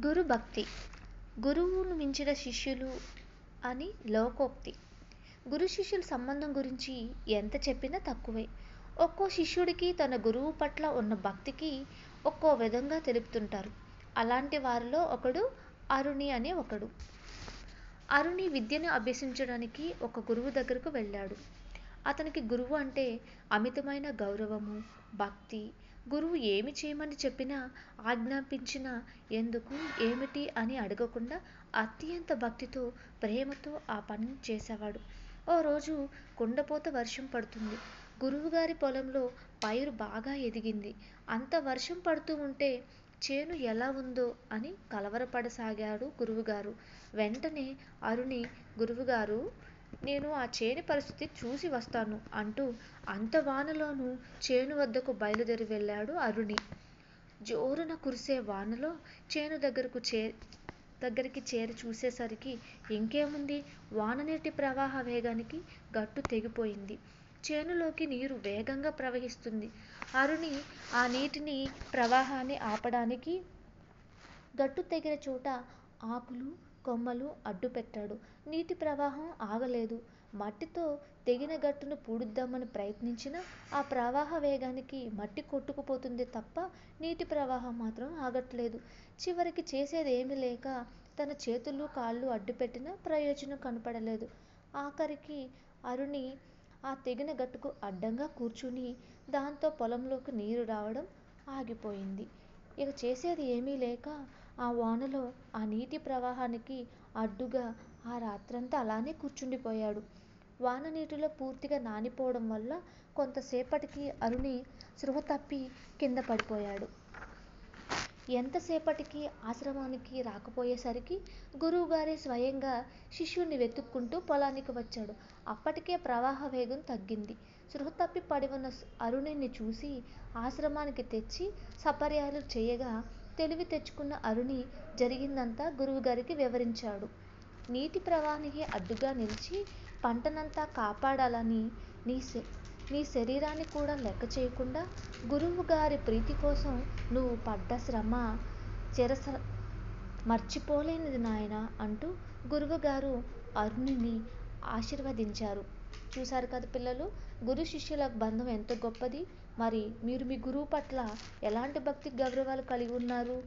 గురు భక్తి గురువును మించిన శిష్యులు అని లోకోక్తి. గురు శిష్యుల సంబంధం గురించి ఎంత చెప్పినా తక్కువే. ఒక్కో శిష్యుడికి తన గురువు పట్ల ఉన్న భక్తికి ఒక్కో విధంగా తెలుపుతుంటారు. అలాంటి వారిలో ఒకడు అరుణి అనే ఒకడు. అరుణి విద్యను అభ్యసించడానికి ఒక గురువు దగ్గరకు వెళ్ళాడు. అతనికి గురువు అంటే అమితమైన గౌరవము భక్తి. గురువు ఏమి చేయమని చెప్పినా ఆజ్ఞాపించినా ఎందుకు ఏమిటి అని అడగకుండా అత్యంత భక్తితో ప్రేమతో ఆ పనిని చేసేవాడు. ఓ రోజు కుండపోత వర్షం పడుతుంది. గురువుగారి పొలంలో పైరు బాగా ఎదిగింది. అంత వర్షం పడుతూ ఉంటే చేను ఎలా ఉందో అని కలవరపడసాగాడు గురువుగారు. వెంటనే అరుణి గురువుగారు నేను ఆ చేను పరిస్థితి చూసి వస్తాను అంటూ అంత వానలోనూ చేను వద్దకు బయలుదేరి వెళ్ళాడు అరుణి. జోరున కురిసే వానలో చేను దగ్గరకు చే దగ్గరికి చేరి చూసేసరికి ఇంకేముంది? వాననీటి ప్రవాహ వేగానికి గట్టు తెగిపోయింది. చేనులోకి నీరు వేగంగా ప్రవహిస్తుంది. అరుణి ఆ నీటిని ప్రవాహాన్ని ఆపడానికి గట్టు తెగిన చోట ఆకులు కొమ్మలు అడ్డుపెట్టాడు. నీటి ప్రవాహం ఆగలేదు. మట్టితో తెగిన గట్టును పూడుద్దామని ప్రయత్నించినా ఆ ప్రవాహ వేగానికి మట్టి కొట్టుకుపోతుంది తప్ప నీటి ప్రవాహం మాత్రం ఆగట్లేదు. చివరికి చేసేది ఏమీ లేక తన చేతులు కాళ్ళు అడ్డుపెట్టినా ప్రయోజనం కనపడలేదు. ఆఖరికి అరుణి ఆ తెగిన గట్టుకు అడ్డంగా కూర్చుని దాంతో పొలంలోకి నీరు రావడం ఆగిపోయింది. ఇక చేసేది ఏమీ లేక ఆ వానలో ఆ నీటి ప్రవాహానికి అడ్డుగా ఆ రాత్రంతా అలానే కూర్చుండిపోయాడు. వాన నీటిలో పూర్తిగా నానిపోవడం వల్ల కొంతసేపటికి అరుణి స్పృహ తప్పి కింద పడిపోయాడు. ఎంతసేపటికి ఆశ్రమానికి రాకపోయేసరికి గురువుగారే స్వయంగా శిష్యుణ్ణి వెతుక్కుంటూ పొలానికి వచ్చాడు. అప్పటికే ప్రవాహ వేగం తగ్గింది. స్పృహ తప్పి పడి ఉన్న అరుణిని చూసి ఆశ్రమానికి తెచ్చి సపర్యాలు చేయగా తెలివి తెచ్చుకున్న అరుణి జరిగిందంతా గురువుగారికి వివరించాడు. నీటి ప్రవాహానికి అడ్డుగా నిలిచి పంటనంతా కాపాడాలని నీ నీ శరీరాన్ని కూడా లెక్క చేయకుండా గురువు గారి ప్రీతి కోసం నువ్వు పడ్డ శ్రమ చిరస మర్చిపోలేనిది నాయన అంటూ గురువుగారు అరుణిని ఆశీర్వదించారు. చూశారు కదా పిల్లలు? గురు శిష్యుల బంధం ఎంత గొప్పది. మరి మీరు మీ గురువు పట్ల ఎలాంటి భక్తి గౌరవాలు కలిగి ఉన్నారు?